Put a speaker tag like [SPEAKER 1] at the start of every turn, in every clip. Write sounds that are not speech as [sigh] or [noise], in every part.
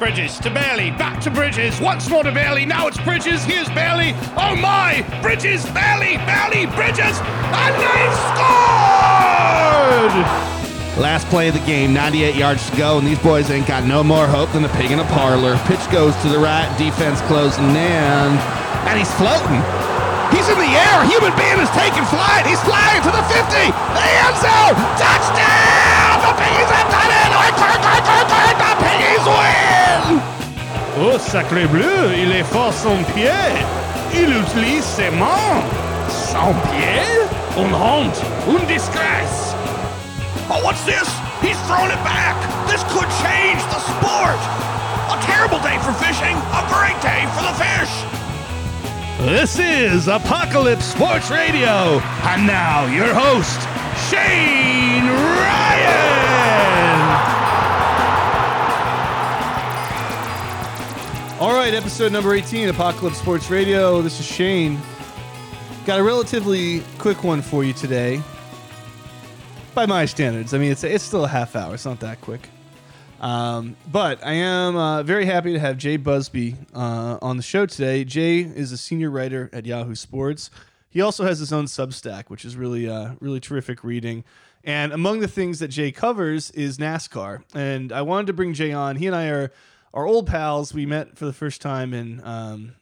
[SPEAKER 1] Bridges to Bailey, back to Bridges, once more to Bailey, now it's Bridges, here's Bailey, oh my! Bridges, Bailey, Bailey, Bridges, and they've scored! Last play of the game, 98 yards to go, and these boys ain't got no more hope than a pig in a parlor. Pitch goes to the right, defense closing in, and he's floating. He's in the air. Human being is taking flight. He's flying to the 50, the end zone. Touchdown! The Piggies have done it. Oh, sacré bleu, il est fort son pied. Il utilise ses mains. Son pied? Une honte, une disgrace. Oh, what's this? He's thrown it back. This could change the sport. A terrible day for fishing, a great day for the fish. This is Apocalypse Sports Radio. And now, your host, Shane
[SPEAKER 2] right, episode number 18, Apocalypse Sports Radio. This is Shane. Got a relatively quick one for you today. By my standards, I mean it's it's still a half hour. It's not that quick. Um, but I am uh, very happy to have Jay Busbee uh, on the show today. Jay is a senior writer at Yahoo Sports. He also has his own Substack, which is really uh, really terrific reading. And among the things that Jay covers is NASCAR. And I wanted to bring Jay on. He and I are are old pals. We met for the first time in, um,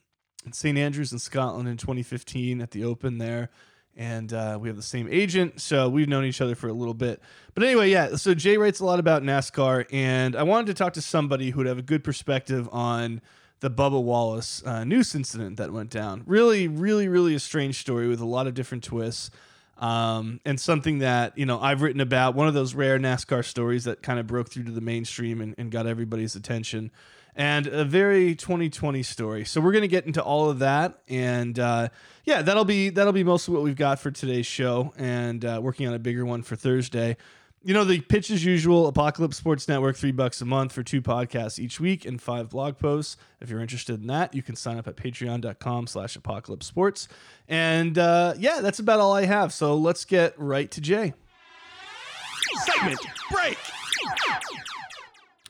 [SPEAKER 2] in St Andrews in Scotland in 2015 at the Open there and uh, we have the same agent, so we've known each other for a little bit. But anyway, yeah. So Jay writes a lot about NASCAR, and I wanted to talk to somebody who would have a good perspective on the Bubba Wallace uh, noose incident that went down. Really, really, really a strange story with a lot of different twists. Um, and something that you know I've written about one of those rare NASCAR stories that kind of broke through to the mainstream and, and got everybody's attention and a very 2020 story. So we're going to get into all of that, and uh, yeah, that'll be that'll be mostly what we've got for today's show, and uh, working on a bigger one for Thursday. You know, the pitch as usual, Apocalypse Sports Network, three bucks a month for two podcasts each week and five blog posts. If you're interested in that, you can sign up at patreon.com slash apocalypse sports. And uh, yeah, that's about all I have. So let's get right to Jay.
[SPEAKER 1] Segment break.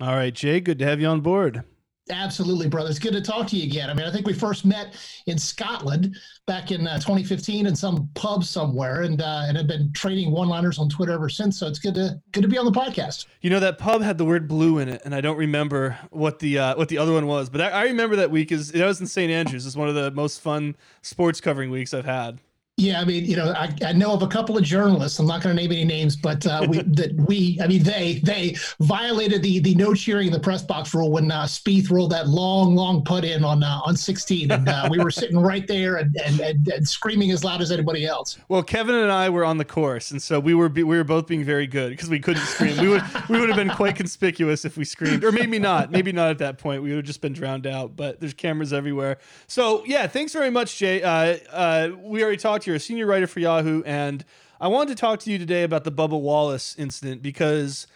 [SPEAKER 2] All right, Jay, good to have you on board.
[SPEAKER 3] Absolutely, brother. It's good to talk to you again. I mean, I think we first met in Scotland back in uh, 2015 in some pub somewhere, and uh, and have been trading one-liners on Twitter ever since. So it's good to good to be on the podcast.
[SPEAKER 2] You know that pub had the word blue in it, and I don't remember what the uh, what the other one was, but I, I remember that week is that was in St Andrews. It's one of the most fun sports covering weeks I've had.
[SPEAKER 3] Yeah, I mean, you know, I, I know of a couple of journalists. I'm not going to name any names, but uh, we [laughs] that we, I mean, they they violated the the no cheering in the press box rule when uh, Spieth rolled that long, long putt in on uh, on 16, and uh, we were sitting right there and, and, and and screaming as loud as anybody else.
[SPEAKER 2] Well, Kevin and I were on the course, and so we were be, we were both being very good because we couldn't scream. We would we would have been quite conspicuous if we screamed, or maybe not. Maybe not at that point. We would have just been drowned out. But there's cameras everywhere. So yeah, thanks very much, Jay. Uh, uh, we already talked to you, a senior writer for Yahoo, and I wanted to talk to you today about the Bubba Wallace incident because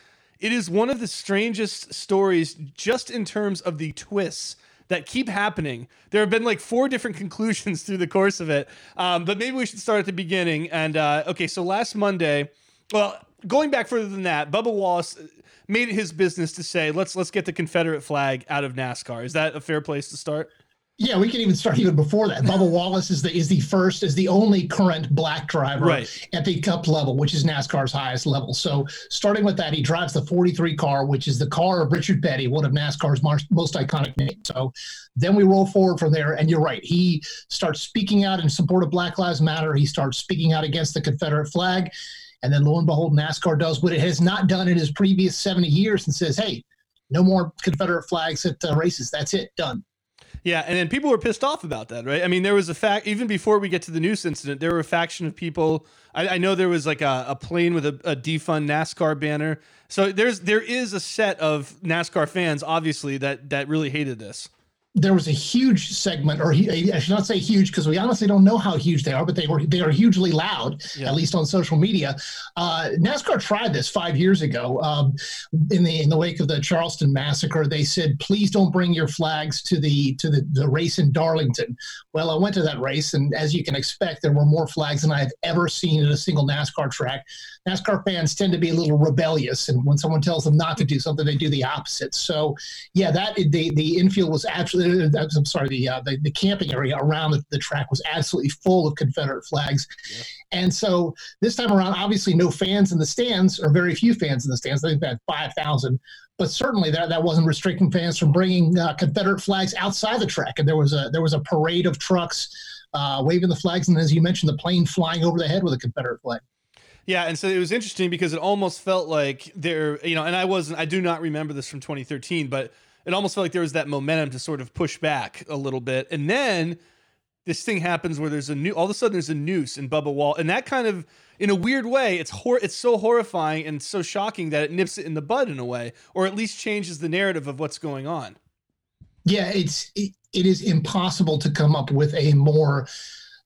[SPEAKER 2] it is one of the strangest stories just in terms of the twists that keep happening. There have been like four different [laughs] conclusions through the course of it, um, but maybe we should start at the beginning. And uh, okay, so last Monday, well, going back further than that, Bubba Wallace made it his business to say, let's let's get the Confederate flag out of NASCAR. Is that a fair place to start?
[SPEAKER 3] Yeah, we can even start even before that. Bubba [laughs] Wallace is the is the first is the only current black driver
[SPEAKER 2] Right.
[SPEAKER 3] at the Cup level, which is NASCAR's highest level. So starting with that, he drives the 43 car, which is the car of Richard Petty, one of NASCAR's mar- most iconic names. So then we roll forward from there, and you're right. He starts speaking out in support of Black Lives Matter. He starts speaking out against the Confederate flag, and then lo and behold, NASCAR does what it has not done in his previous 70 years and says, "Hey, no more Confederate flags at uh, races. That's it, done."
[SPEAKER 2] Yeah, and then people were pissed off about that, right? I mean, there was a fact even before we get to the noose incident, there were a faction of people. I, I know there was like a, a plane with a, a defund NASCAR banner. So there's there is a set of NASCAR fans, obviously, that that really hated this.
[SPEAKER 3] There was a huge segment, or I should not say huge because we honestly don't know how huge they are, but they were they are hugely loud, yeah. at least on social media. Uh, NASCAR tried this five years ago um, in the in the wake of the Charleston massacre. They said, "Please don't bring your flags to the to the, the race in Darlington." Well, I went to that race, and as you can expect, there were more flags than I've ever seen at a single NASCAR track. NASCAR fans tend to be a little rebellious, and when someone tells them not to do something, they do the opposite. So, yeah, that the the infield was absolutely. I'm sorry, the uh, the, the, camping area around the, the, track was absolutely full of Confederate flags, yeah. and so this time around, obviously, no fans in the stands, or very few fans in the stands. I think had five thousand but certainly that, that wasn't restricting fans from bringing uh, Confederate flags outside the track. And there was a there was a parade of trucks uh, waving the flags, and as you mentioned, the plane flying over the head with a Confederate flag.
[SPEAKER 2] Yeah, and so it was interesting because it almost felt like there, you know, and I wasn't, I do not remember this from 2013, but it almost felt like there was that momentum to sort of push back a little bit, and then this thing happens where there's a new, all of a sudden there's a noose in Bubba Wall, and that kind of, in a weird way, it's hor- it's so horrifying and so shocking that it nips it in the bud in a way, or at least changes the narrative of what's going on.
[SPEAKER 3] Yeah, it's it, it is impossible to come up with a more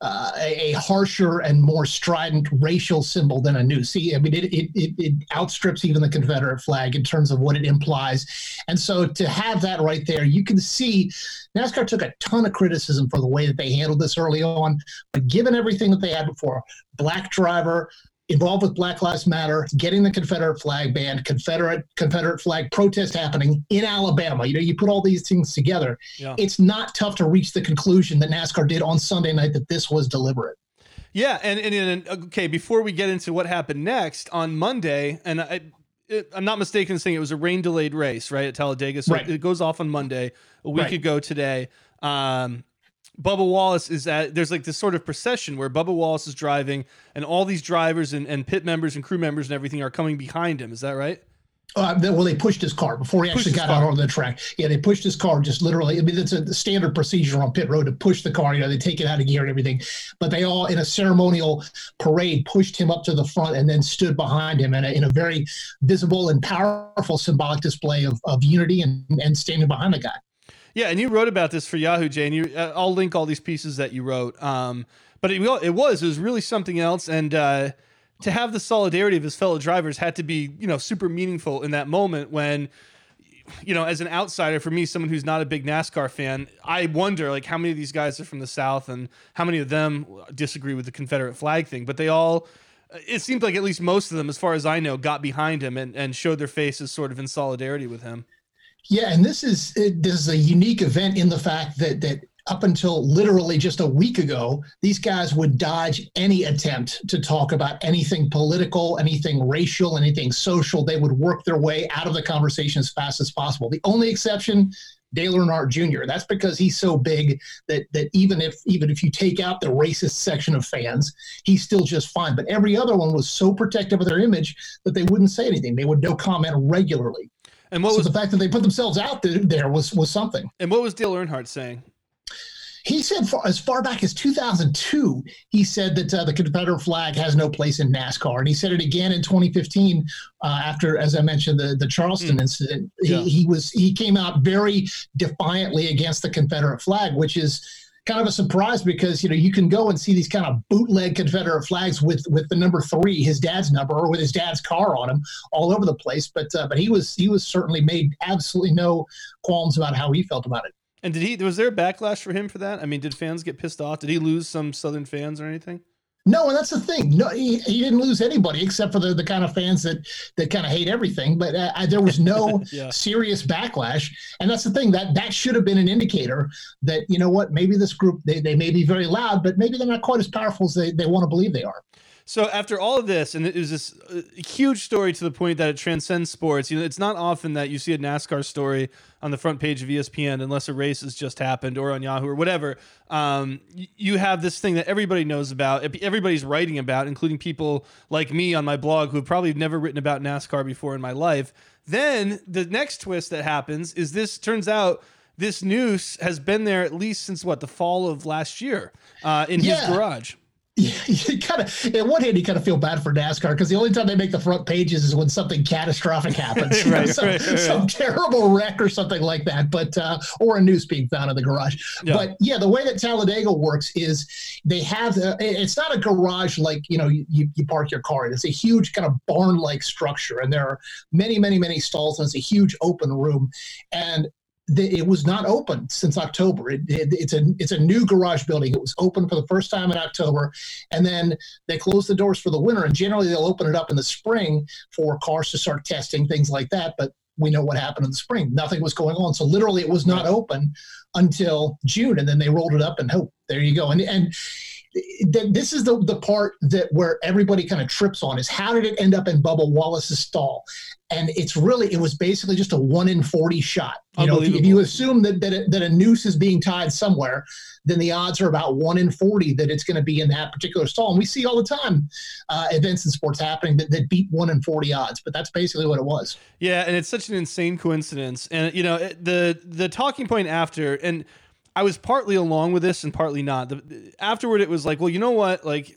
[SPEAKER 3] uh, a, harsher and more strident racial symbol than a noose. See, I mean, it, it, it, it, outstrips even the Confederate flag in terms of what it implies. And so to have that right there, you can see NASCAR took a ton of criticism for the way that they handled this early on. But given everything that they had before, black driver, involved with Black Lives Matter, getting the Confederate flag banned, Confederate Confederate flag protest happening in Alabama. You know, you put all these things together. Yeah. It's not tough to reach the conclusion that NASCAR did on Sunday night that this was deliberate.
[SPEAKER 2] Yeah, and, and, and okay, before we get into what happened next on Monday, and I, it, I'm not mistaken saying it was a rain delayed race, right, at Talladega. So right. it goes off on Monday, a week right. ago today. Um, Bubba Wallace is at there's like this sort of procession where Bubba Wallace is driving and all these drivers and, and pit members and crew members and everything are coming behind him. Is that right?
[SPEAKER 3] Uh, well, they pushed his car before he actually got car. out on the track. Yeah, they pushed his car just literally. I mean, it's a standard procedure on pit road to push the car. You know, they take it out of gear and everything. But they all, in a ceremonial parade, pushed him up to the front and then stood behind him in a, in a very visible and powerful symbolic display of, of unity and, and standing behind the guy.
[SPEAKER 2] Yeah, and you wrote about this for Yahoo, Jay, and you, uh, I'll link all these pieces that you wrote. Um, but it, it was it was really something else, and uh, to have the solidarity of his fellow drivers had to be you know super meaningful in that moment when you know as an outsider for me someone who's not a big NASCAR fan I wonder like how many of these guys are from the south and how many of them disagree with the Confederate flag thing but they all it seemed like at least most of them as far as I know got behind him and, and showed their faces sort of in solidarity with him
[SPEAKER 3] yeah, and this is this is a unique event in the fact that that up until literally just a week ago, these guys would dodge any attempt to talk about anything political, anything racial, anything social. They would work their way out of the conversation as fast as possible. The only exception, Dale Earnhardt Jr. That's because he's so big that that even if even if you take out the racist section of fans, he's still just fine. But every other one was so protective of their image that they wouldn't say anything. They would no comment regularly. And what so was the fact that they put themselves out there was was something.
[SPEAKER 2] And what was Dale Earnhardt saying?
[SPEAKER 3] He said, for, as far back as 2002, he said that uh, the Confederate flag has no place in NASCAR, and he said it again in 2015 uh, after, as I mentioned, the the Charleston mm. incident. Yeah. He, he was he came out very defiantly against the Confederate flag, which is kind of a surprise because you know you can go and see these kind of bootleg Confederate flags with with the number three, his dad's number, or with his dad's car on them, all over the place. But uh, but he was he was certainly made absolutely no qualms about how he felt about it.
[SPEAKER 2] And did he was there a backlash for him for that? I mean, did fans get pissed off? Did he lose some Southern fans or anything?
[SPEAKER 3] No, and that's the thing. No, he, he didn't lose anybody except for the, the kind of fans that that kind of hate everything. But uh, there was no [laughs] yeah. serious backlash, and that's the thing that that should have been an indicator that you know what maybe this group they, they may be very loud, but maybe they're not quite as powerful as they, they want to believe they are.
[SPEAKER 2] So after all of this, and it was this uh, huge story to the point that it transcends sports. You know, it's not often that you see a NASCAR story on the front page of ESPN unless a race has just happened or on Yahoo or whatever. Um, you have this thing that everybody knows about, everybody's writing about, including people like me on my blog who have probably never written about NASCAR before in my life. Then the next twist that happens is this turns out this noose has been there at least since what the fall of last year uh, in yeah. his garage. [laughs]
[SPEAKER 3] you kind of, in one hand, you kind of feel bad for NASCAR because the only time they make the front pages is when something catastrophic happens, [laughs] right, know, some, right, right, some terrible wreck or something like that, but uh, or a noose being found in the garage. Yeah. But yeah, the way that Talladega works is they have it's not a garage like you know you, you park your car in. It's a huge kind of barn-like structure, and there are many, many, many stalls, and it's a huge open room, and the, it was not open since October. It, it, it's a it's a new garage building. It was open for the first time in October, and then they closed the doors for the winter. And generally, they'll open it up in the spring for cars to start testing things like that. But we know what happened in the spring. Nothing was going on. So literally, it was not open until June, and then they rolled it up, and hope there you go. And and this is the, the part that where everybody kind of trips on is how did it end up in Bubba Wallace's stall? And it's really it was basically just a one in forty shot. You know, if, if you assume that that a, that a noose is being tied somewhere, then the odds are about one in forty that it's going to be in that particular stall. And we see all the time uh, events in sports happening that, that beat one in forty odds. But that's basically what it was.
[SPEAKER 2] Yeah, and it's such an insane coincidence. And you know the the talking point after and I was partly along with this and partly not. The, afterward, it was like, well, you know what? Like,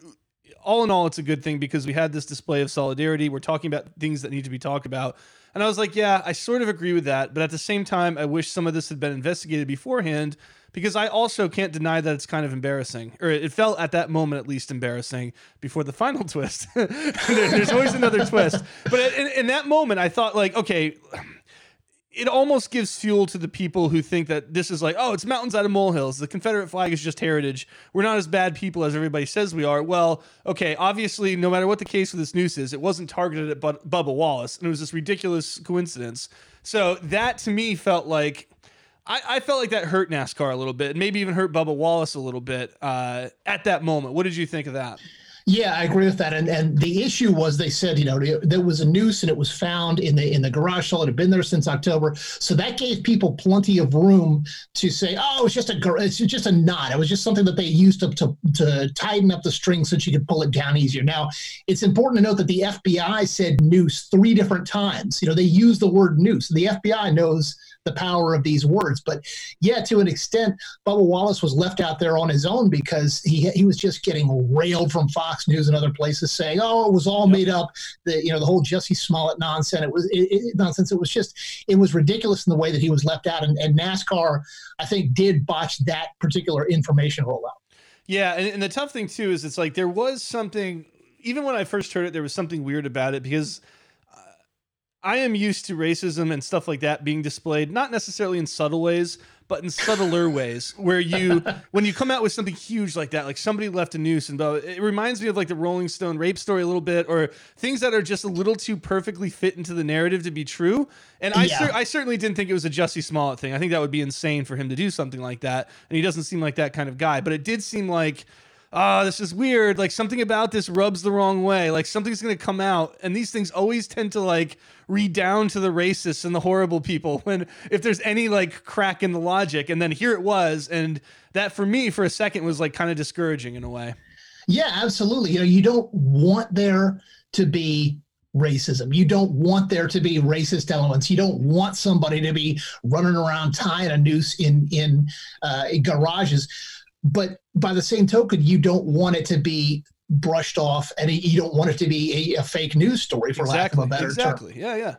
[SPEAKER 2] all in all, it's a good thing because we had this display of solidarity. We're talking about things that need to be talked about. And I was like, yeah, I sort of agree with that. But at the same time, I wish some of this had been investigated beforehand because I also can't deny that it's kind of embarrassing, or it felt at that moment at least embarrassing before the final [laughs] twist. [laughs] there's always another twist. But in, in that moment, I thought, like, okay it almost gives fuel to the people who think that this is like, oh, it's mountains out of molehills. The Confederate flag is just heritage. We're not as bad people as everybody says we are. Well, okay, obviously, no matter what the case with this noose is, it wasn't targeted at Bubba Wallace, and it was this ridiculous coincidence. So that to me felt like. I, felt like that hurt NASCAR a little bit, and maybe even hurt Bubba Wallace a little bit uh, at that moment. What did you think of that?
[SPEAKER 3] Yeah, I agree with that. And and the issue was they said, you know, there was a noose and it was found in the in the garage stall. It had been there since October, so that gave people plenty of room to say, oh, it's just a it's just a knot. It was just something that they used to to, to tighten up the string so you could pull it down easier. Now, it's important to note that the FBI said noose three different times. You know, they used the word noose. The FBI knows the power of these words. But yeah, to an extent, Bubba Wallace was left out there on his own because he he was just getting railed from Fox News and other places saying, "Oh, it was all yep. made up." The you know the whole Jussie Smollett nonsense. It was it, it, nonsense. It was just it was ridiculous in the way that he was left out. And, and NASCAR, I think, did botch that particular information rollout.
[SPEAKER 2] Yeah, and, and the tough thing too is it's like there was something. Even when I first heard it, there was something weird about it because I am used to racism and stuff like that being displayed, not necessarily in subtle ways, but in subtler [laughs] ways, where you, when you come out with something huge like that, like somebody left a noose, and it reminds me of like the Rolling Stone rape story a little bit, or things that are just a little too perfectly fit into the narrative to be true. And I, yeah. cer- I certainly didn't think it was a Jussie Smollett thing. I think that would be insane for him to do something like that, and he doesn't seem like that kind of guy. But it did seem like oh, this is weird. Like something about this rubs the wrong way. Like something's going to come out. And these things always tend to like read down to the racists and the horrible people [laughs] when if there's any like crack in the logic. And then here it was. And that for me, for a second, was like kind of discouraging in a way.
[SPEAKER 3] Yeah, absolutely. You know, you don't want there to be racism. You don't want there to be racist elements. You don't want somebody to be running around tying a noose in in, uh, in garages but by the same token, you don't want it to be brushed off, and you don't want it to be a, a fake news story, for exactly, lack of a better
[SPEAKER 2] exactly.
[SPEAKER 3] term.
[SPEAKER 2] Yeah, yeah.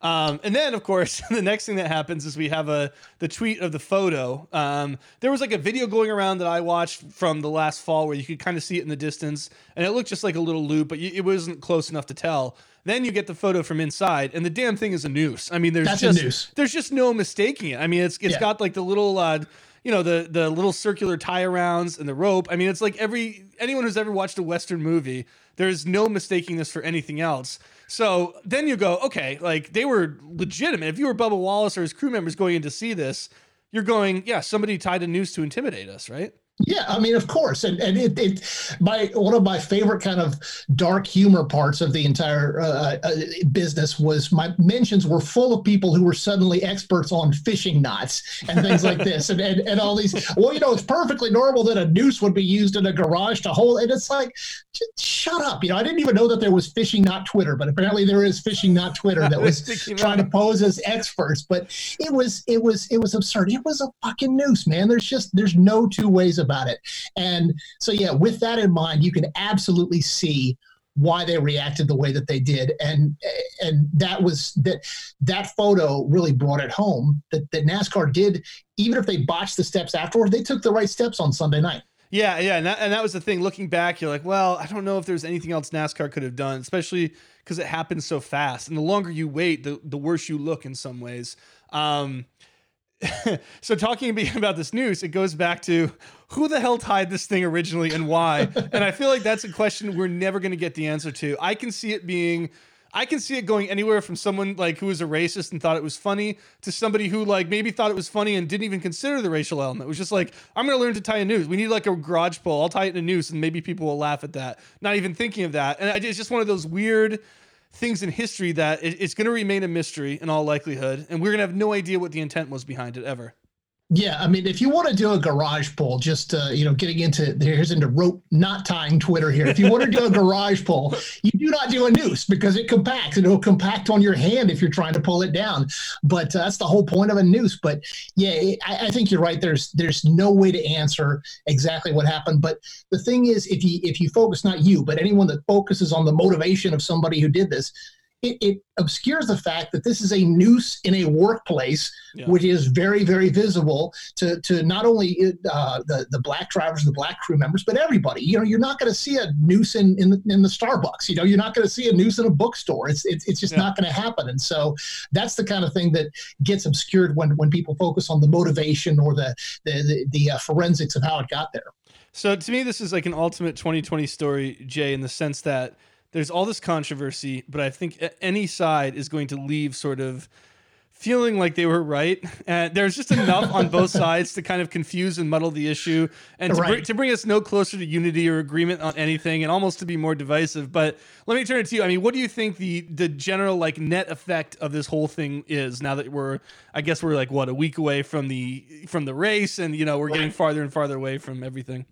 [SPEAKER 2] Um, and then, of course, [laughs] the next thing that happens is we have a the tweet of the photo. Um, there was like a video going around that I watched from the last fall where you could kind of see it in the distance, and it looked just like a little loop, but it wasn't close enough to tell. Then you get the photo from inside, and the damn thing is a noose. I mean, there's
[SPEAKER 3] That's
[SPEAKER 2] just there's just no mistaking it. I mean, it's it's yeah. got like the little uh, you know the the little circular tie arounds and the rope. I mean, it's like every anyone who's ever watched a western movie, there's no mistaking this for anything else. So then you go, okay, like they were legitimate. If you were Bubba Wallace or his crew members going in to see this, you're going, yeah, somebody tied a noose to intimidate us, right?
[SPEAKER 3] Yeah, I mean, of course, and and it, it my one of my favorite kind of dark humor parts of the entire uh, uh, business was my mentions were full of people who were suddenly experts on fishing knots and things like this, and, and and all these. Well, you know, it's perfectly normal that a noose would be used in a garage to hold, and it's like, shut up. You know, I didn't even know that there was fishing knot Twitter, but apparently there is fishing knot Twitter that [laughs] was trying to pose as experts. But it was it was it was absurd. It was a fucking noose, man. There's just there's no two ways about about it. And so, yeah, with that in mind, you can absolutely see why they reacted the way that they did. And and that was that that photo really brought it home that, that nascar did even if they botched the steps afterward they took the right steps on sunday night.
[SPEAKER 2] Yeah yeah and that, and that was the thing. Looking back you're like well i don't know if there's anything else nascar could have done especially because it happens so fast. And the longer you wait the, the worse you look in some ways. Um, [laughs] so talking [laughs] about this news, it goes back to who the hell tied this thing originally and why. [laughs] and I feel like that's a question we're never going to get the answer to. I can see it being I can see it going anywhere from someone like who was a racist and thought it was funny to somebody who like maybe thought it was funny and didn't even consider the racial element. It was just like, I'm gonna learn to tie a noose. We need like a garage pole. I'll tie it in a noose and maybe people will laugh at that. Not even thinking of that. And it's just one of those weird things in history that it's going to remain a mystery in all likelihood, and we're going to have no idea what the intent was behind it ever.
[SPEAKER 3] Yeah, I mean, if you want to do a garage pull, just uh, you know, getting into here's into rope knot tying Twitter here. If you want to do a garage pull, you do not do a noose because it compacts and it'll compact on your hand if you're trying to pull it down. But uh, that's the whole point of a noose. But yeah, I, I, think you're right. There's there's no way to answer exactly what happened. But the thing is, if you if you focus, not you, but anyone that focuses on the motivation of somebody who did this, it, it, obscures the fact that this is a noose in a workplace, yeah. which is very, very visible to, to not only uh, the, the black drivers, the black crew members, but everybody. You know, you're not going to see a noose in, in the, in, the, Starbucks. You know, you're not going to see a noose in a bookstore. It's, it's, it's just yeah. not going to happen. And so that's the kind of thing that gets obscured when, when people focus on the motivation or the, the, the, the uh, forensics of how it got there.
[SPEAKER 2] So to me, this is like an ultimate 2020 story, Jay, in the sense that – there's all this controversy, but I think any side is going to leave sort of feeling like they were right. And there's just enough on both [laughs] sides to kind of confuse and muddle the issue and to, right. bring, to bring us no closer to unity or agreement on anything and almost to be more divisive. But let me turn it to you. I mean, what do you think the the general like net effect of this whole thing is now that we're I guess we're like what a week away from the from the race and you know, we're right. getting farther and farther away from everything.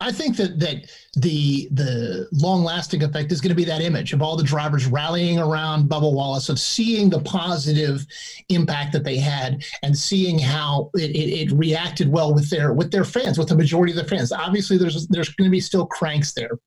[SPEAKER 3] I think that that the the long lasting effect is going to be that image of all the drivers rallying around Bubba Wallace, of seeing the positive impact that they had, and seeing how it, it, it reacted well with their with their fans, with the majority of the fans. Obviously, there's there's going to be still cranks there,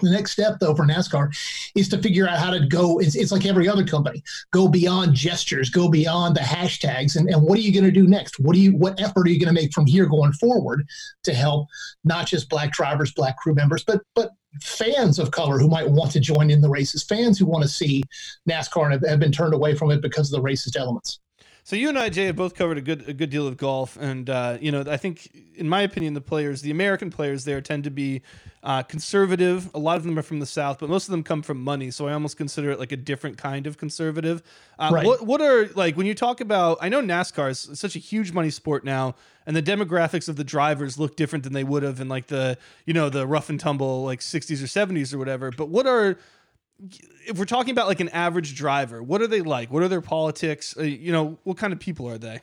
[SPEAKER 3] the next step, though, for NASCAR is to figure out how to go. It's, it's like every other company, go beyond gestures, go beyond the hashtags, and, and what are you going to do next? What do you, what effort are you going to make from here going forward to help not just black drivers, black crew members, but but fans of color who might want to join in the races, fans who want to see NASCAR and have, have been turned away from it because of the racist elements.
[SPEAKER 2] So you and I, Jay, have both covered a good a good deal of golf, and uh, you know, I think, in my opinion, the players, the American players there, tend to be uh, conservative. A lot of them are from the South, but most of them come from money. So I almost consider it like a different kind of conservative. Uh, right. What what are like when you talk about? I know NASCAR is such a huge money sport now, and the demographics of the drivers look different than they would have in like the you know the rough and tumble like 60s or 70s or whatever. But what are if we're talking about like an average driver, what are they like? What are their politics? Uh, you know, what kind of people are they?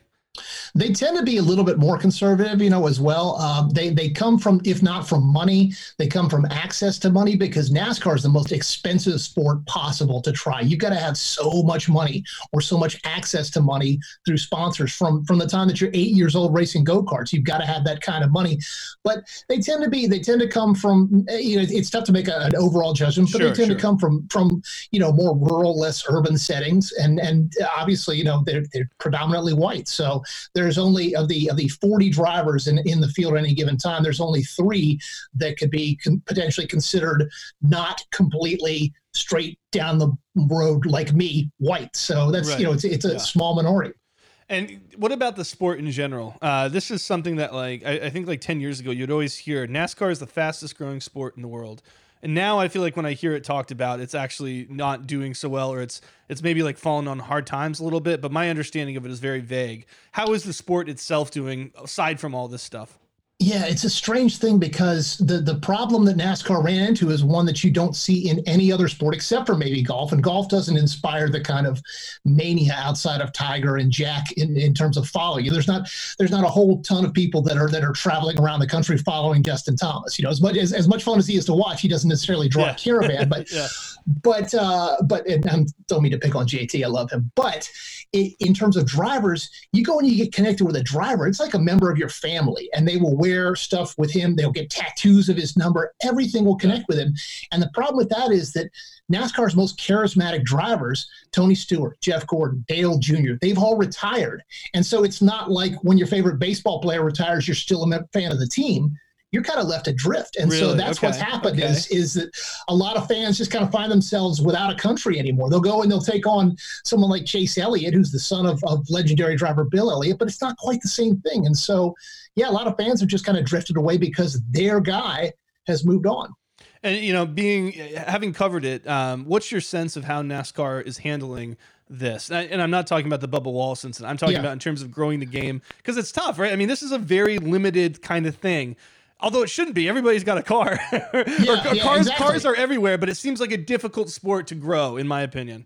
[SPEAKER 3] They tend to be a little bit more conservative, you know, as well. Um, they they come from, if not from money, they come from access to money because NASCAR is the most expensive sport possible to try. You've got to have so much money or so much access to money through sponsors from from the time that you're eight years old racing go karts. You've got to have that kind of money. But they tend to be they tend to come from you know it's tough to make a, an overall judgment, but sure, they tend sure. to come from from you know more rural, less urban settings, and and obviously you know they're they're predominantly white. So there's only of the of the 40 drivers in, in the field at any given time, there's only three that could be con- potentially considered not completely straight down the road like me, white. So that's right. you know it's it's a yeah. small minority.
[SPEAKER 2] And what about the sport in general? Uh, this is something that, like, I, I, think, like ten years ago, you'd always hear NASCAR is the fastest growing sport in the world. And now I feel like when I hear it talked about, it's actually not doing so well, or it's it's maybe like falling on hard times a little bit. But my understanding of it is very vague. How is the sport itself doing aside from all this stuff?
[SPEAKER 3] Yeah, it's a strange thing because the the problem that NASCAR ran into is one that you don't see in any other sport except for maybe golf. And golf doesn't inspire the kind of mania outside of Tiger and Jack in, in terms of following. There's not there's not a whole ton of people that are that are traveling around the country following Justin Thomas. You know, as much as, as much fun as he is to watch, he doesn't necessarily draw yeah. a caravan. But [laughs] yeah. but uh, but and I don't mean to pick on JT. I love him, but it, in terms of drivers, you go and you get connected with a driver. It's like a member of your family, and they will wear share stuff with him. They'll get tattoos of his number. Everything will connect with him. And the problem with that is that NASCAR's most charismatic drivers, Tony Stewart, Jeff Gordon, Dale Jr., they've all retired. And so it's not like when your favorite baseball player retires, you're still a fan of the team you're kind of left adrift. And really? so that's okay. what's happened okay. is is that a lot of fans just kind of find themselves without a country anymore. They'll go and they'll take on someone like Chase Elliott, who's the son of, of legendary driver Bill Elliott, but it's not quite the same thing. And so, yeah, a lot of fans have just kind of drifted away because their guy has moved on.
[SPEAKER 2] And you know, being having covered it, um, what's your sense of how NASCAR is handling this? And I'm not talking about the Bubba Wallace incident. I'm talking yeah. about in terms of growing the game because it's tough, right? I mean, this is a very limited kind of thing although it shouldn't be. Everybody's got a car. [laughs] yeah, or, yeah, cars exactly. cars are everywhere, but it seems like a difficult sport to grow, in my opinion.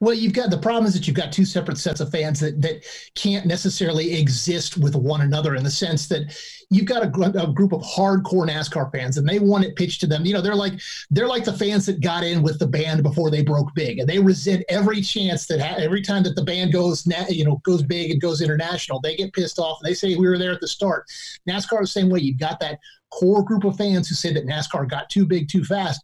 [SPEAKER 3] Well, you've got the problem is that you've got two separate sets of fans that, that can't necessarily exist with one another in the sense that you've got a, a, group of hardcore NASCAR fans and they want it pitched to them. You know, they're like they're like the fans that got in with the band before they broke big, and they resent every chance that ha- every time that the band goes, na- you know, goes big and goes international, they get pissed off. And they say we were there at the start. NASCAR the same way. You've got that core group of fans who say that NASCAR got too big too fast.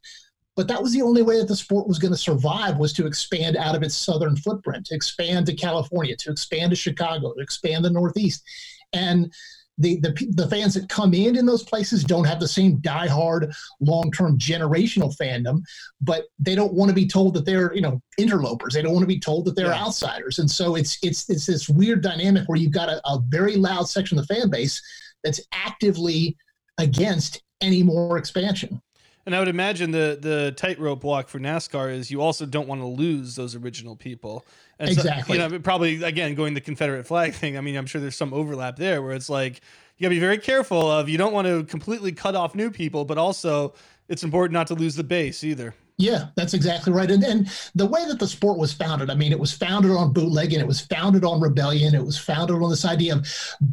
[SPEAKER 3] But that was the only way that the sport was going to survive was to expand out of its southern footprint, to expand to California, to expand to Chicago, to expand the Northeast. And the, the, the fans that come in in those places don't have the same diehard long-term generational fandom, but they don't want to be told that they're you know interlopers. They don't want to be told that they're yeah. outsiders, and so it's it's it's this weird dynamic where you've got a, a very loud section of the fan base that's actively against any more expansion.
[SPEAKER 2] And I would imagine the the tightrope walk for NASCAR is you also don't want to lose those original people.
[SPEAKER 3] And exactly.
[SPEAKER 2] So, you know, probably again going the Confederate flag thing. I mean, I'm sure there's some overlap there where it's like you gotta be very careful of you don't want to completely cut off new people, but also it's important not to lose the base either.
[SPEAKER 3] Yeah, that's exactly right. And and the way that the sport was founded, I mean, it was founded on bootlegging, it was founded on rebellion, it was founded on this idea of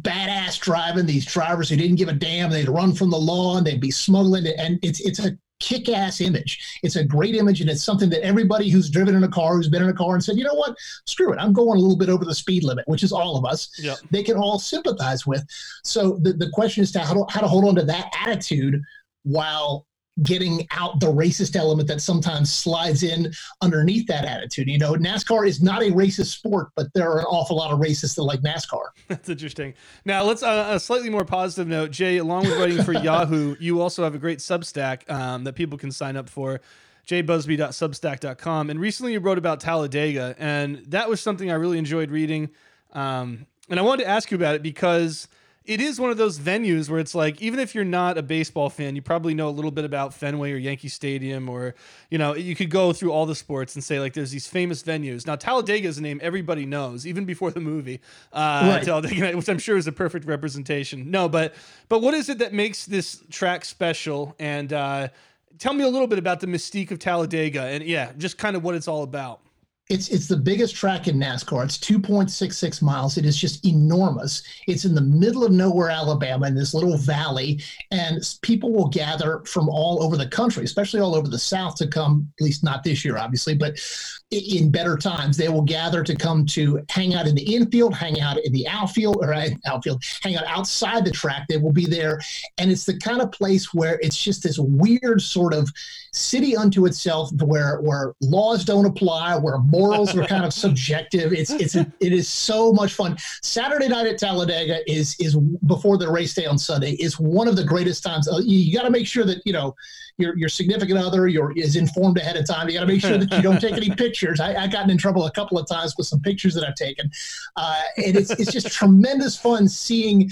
[SPEAKER 3] badass driving, these drivers who didn't give a damn, they'd run from the law and they'd be smuggling it. And it's it's a kick-ass image. It's a great image, and it's something that everybody who's driven in a car, who's been in a car, and said, you know what, screw it, I'm going a little bit over the speed limit, which is all of us. Yep. They can all sympathize with. So the, the question is to how to how to hold on to that attitude while getting out the racist element that sometimes slides in underneath that attitude. You know, NASCAR is not a racist sport, but there are an awful lot of racists that like NASCAR. [laughs]
[SPEAKER 2] That's interesting. Now, let's uh, a slightly more positive note, Jay. Along with writing for [laughs] Yahoo, you also have a great Substack um, that people can sign up for. jbusby.substack.com. And recently you wrote about Talladega, and that was something I really enjoyed reading. Um, and I wanted to ask you about it because – it is one of those venues where it's like even if you're not a baseball fan you probably know a little bit about fenway or yankee stadium or you know you could go through all the sports and say like there's these famous venues. Now talladega is a name everybody knows even before the movie uh, right. talladega which i'm sure is a perfect representation. No but but what is it that makes this track special? And uh, tell me a little bit about the mystique of talladega and yeah just kind of what it's all about
[SPEAKER 3] it's it's the biggest track in NASCAR. It's 2.66 miles. It is just enormous. It's in the middle of nowhere, Alabama, in this little valley, and people will gather from all over the country, especially all over the South, to come. At least not this year, obviously, but in better times, they will gather to come to hang out in the infield, hang out in the outfield, or uh, outfield, hang out outside the track. They will be there, and it's the kind of place where it's just this weird sort of city unto itself, where where laws don't apply, where morals are kind of subjective. It's it's it is so much fun. Saturday night at Talladega is is before the race day on Sunday is one of the greatest times. Uh, you, you got to make sure that you know your your significant other your is informed ahead of time. You got to make sure that you don't take any pictures. I, I gotten in trouble a couple of times with some pictures that I've taken, uh, and it's it's just tremendous fun seeing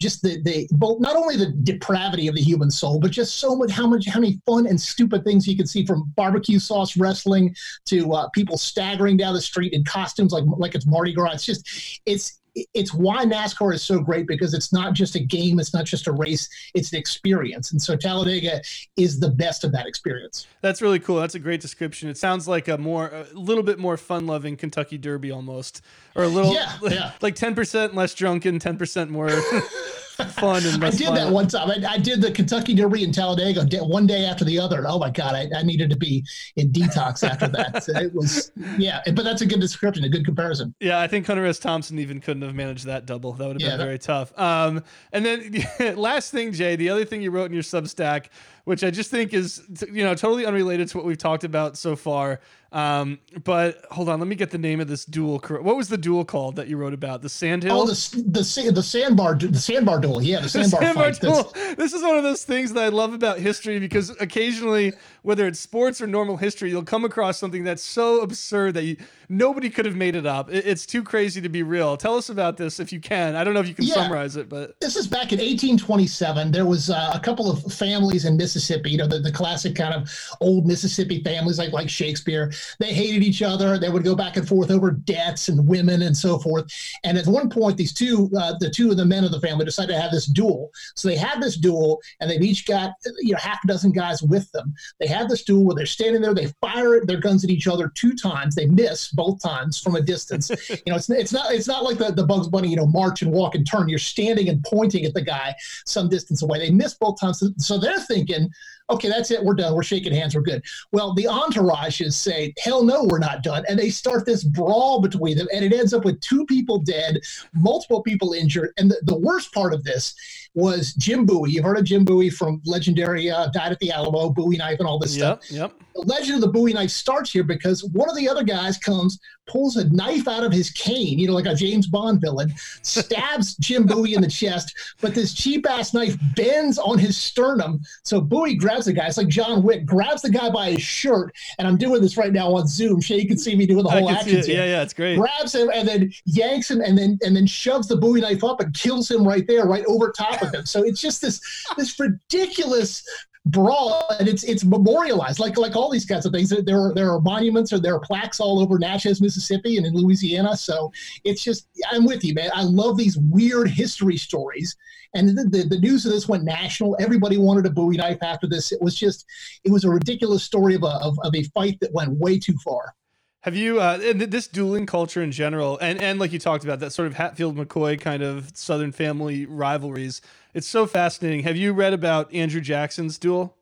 [SPEAKER 3] just the the both not only the depravity of the human soul, but just so much how much how many fun and stupid things you can see from barbecue sauce wrestling to uh, people staggering down the street in costumes like like it's Mardi Gras. It's just it's it's why NASCAR is so great because it's not just a game, it's not just a race, it's an experience. And so Talladega is the best of that experience.
[SPEAKER 2] That's really cool. That's a great description. It sounds like a more a little bit more fun-loving Kentucky Derby almost or a little
[SPEAKER 3] yeah, yeah. [laughs]
[SPEAKER 2] like 10% less drunken, 10% more [laughs] fun and
[SPEAKER 3] I did
[SPEAKER 2] violent.
[SPEAKER 3] that one time. I, I did the Kentucky Derby in Talladega di- one day after the other. And oh my God, I, I needed to be in detox after that. So it was, yeah, but that's a good description, a good comparison.
[SPEAKER 2] Yeah, I think Hunter S. Thompson even couldn't have managed that double. That would have
[SPEAKER 3] Yeah,
[SPEAKER 2] been
[SPEAKER 3] that-
[SPEAKER 2] very tough. Um, and then [laughs] last thing, Jay, the other thing you wrote in your Substack, which I just think is you know totally unrelated to what we've talked about so far. Um, but hold on, let me get the name of this duel. What was the duel called that you wrote about? The Sandhill.
[SPEAKER 3] Oh, the the the sandbar the sandbar duel. Yeah, the [laughs]
[SPEAKER 2] The
[SPEAKER 3] sandbar,
[SPEAKER 2] sandbar
[SPEAKER 3] fight.
[SPEAKER 2] Duel. This is one of those things that I love about history because occasionally, whether it's sports or normal history, you'll come across something that's so absurd that you, nobody could have made it up. It- it's too crazy to be real. Tell us about this if you can. I don't know if you can
[SPEAKER 3] Yeah.
[SPEAKER 2] summarize it, but
[SPEAKER 3] this is back in 1827. There was uh, a couple of families in Mississippi, you know, the, the classic kind of old Mississippi families like like Shakespeare. They hated each other. They would go back and forth over debts and women and so forth. And at one point, these two, uh, the two of the men of the family, decided to have this duel. So they had this duel, and they've each got you know half a dozen guys with them. They have this duel where they're standing there. They fire their guns at each other two times. They miss both times from a distance. [laughs] you know, it's it's not it's not like the, the Bugs Bunny, you know, march and walk and turn. You're standing and pointing at the guy some distance away. They miss both times, so, so they're thinking, okay, that's it. We're done. We're shaking hands. We're good. Well, the entourages say, hell no, we're not done, and they start this brawl between them, and it ends up with two people dead, multiple people injured, and the, the worst part of this was Jim Bowie. You've heard of Jim Bowie from legendary uh, Died at the Alamo, Bowie knife, and all this stuff
[SPEAKER 2] yep, yep.
[SPEAKER 3] The legend of the Bowie knife starts here because one of the other guys comes, pulls a knife out of his cane, you know, like a James Bond villain, [laughs] stabs Jim Bowie in the chest, but this cheap ass knife bends on his sternum. So Bowie grabs the guy. It's like John Wick grabs the guy by his shirt, and I'm doing this right now on Zoom. Shay, you can see me doing the whole action.
[SPEAKER 2] Yeah, yeah, it's great.
[SPEAKER 3] grabs him and then yanks him and then and then shoves the Bowie knife up and kills him right there, right over top of him. So it's just this this ridiculous brawl and it's it's memorialized. Like like all these kinds of things. There are there are monuments or there are plaques all over natchez mississippi and in louisiana. So it's just i'm with you man. I love these weird history stories. And the, the, the news of this went national. Everybody wanted a bowie knife after this. It was just it was a ridiculous story of a, of, of a fight that went way too far.
[SPEAKER 2] Have you uh, this dueling culture in general, and and like you talked about that sort of Hatfield McCoy kind of Southern family rivalries? It's so fascinating. Have you read about Andrew Jackson's duel?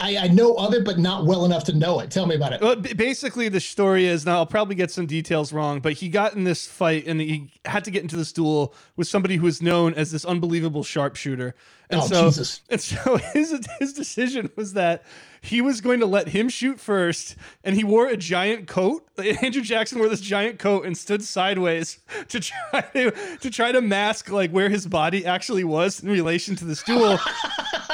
[SPEAKER 3] I, I know of it, but not well enough to know it. Tell me about it.
[SPEAKER 2] Well, basically, the story is now I'll probably get some details wrong, but he got in this fight and he had to get into this duel with somebody who was known as this unbelievable sharpshooter. And
[SPEAKER 3] Oh,
[SPEAKER 2] so,
[SPEAKER 3] Jesus.
[SPEAKER 2] and so [laughs] his his decision was that he was going to let him shoot first, and he wore a giant coat. [laughs] Andrew Jackson wore this giant coat and stood sideways [laughs] to try to to try to mask like where his body actually was in relation to this duel.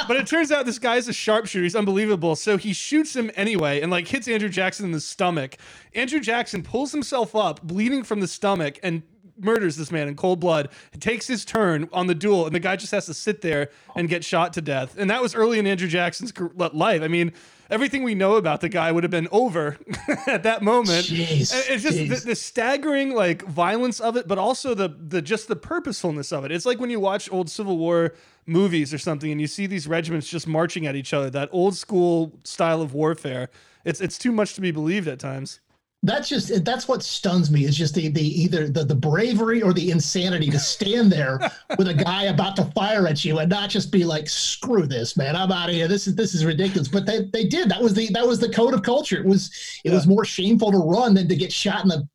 [SPEAKER 2] But it turns out this guy's a sharpshooter. He's unbelievable. So he shoots him anyway and like hits Andrew Jackson in the stomach. Andrew Jackson pulls himself up, bleeding from the stomach, and murders this man in cold blood. Takes his turn on the duel, and the guy just has to sit there and get shot to death. And that was early in Andrew Jackson's life. I mean, everything we know about the guy would have been over [laughs] at that moment.
[SPEAKER 3] Jeez,
[SPEAKER 2] it's just the, the staggering like violence of it, but also the the just the purposefulness of it. It's like when you watch old Civil War movies or something, and you see these regiments just marching at each other. That old school style of warfare. It's it's too much to be believed at times.
[SPEAKER 3] That's just that's what stuns me is just the the either the, the bravery or the insanity to stand there [laughs] with a guy about to fire at you and not just be like screw this man I'm out of here this is this is ridiculous but they they did that was the that was the code of culture it was it was more shameful to run than to get shot in the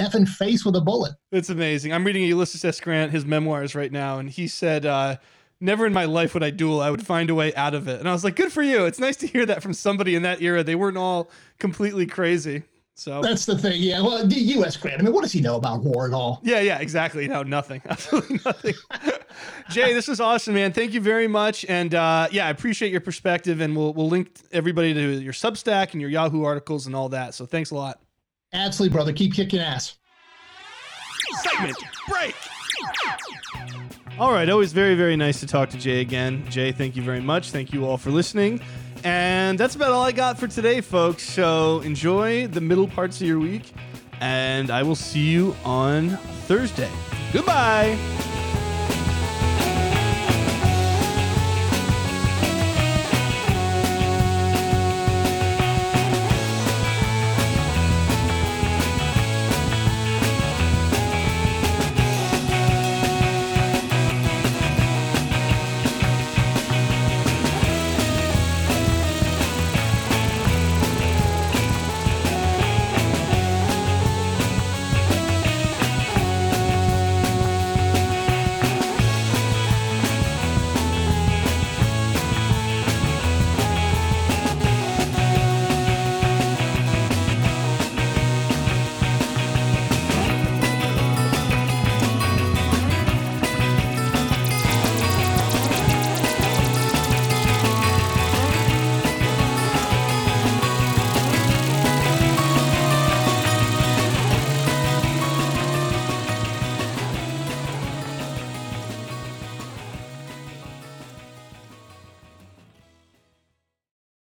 [SPEAKER 3] effing face with a bullet
[SPEAKER 2] It's amazing. I'm reading Ulysses S. Grant, his memoirs right now, and he said, uh, Never in my life would I duel. I would find a way out of it. And I was like, Good for you. It's nice to hear that from somebody in that era. They weren't all completely crazy. So,
[SPEAKER 3] that's the thing yeah well the U.S. Grant I mean what does he know about war at all
[SPEAKER 2] yeah, yeah, exactly. No, nothing. [laughs] Absolutely nothing. [laughs] Jay, this was awesome, man. Thank you very much. And uh, yeah, I appreciate your perspective. And we'll, we'll link everybody to your Substack and your Yahoo articles and all that. So thanks a lot.
[SPEAKER 3] absolutely brother keep kicking ass.
[SPEAKER 1] Segment break.
[SPEAKER 2] All right, always very, very nice to talk to Jay again. Jay, thank you very much. Thank you all for listening. And that's about all I got for today, folks. So enjoy the middle parts of your week, and I will see you on Thursday. Goodbye.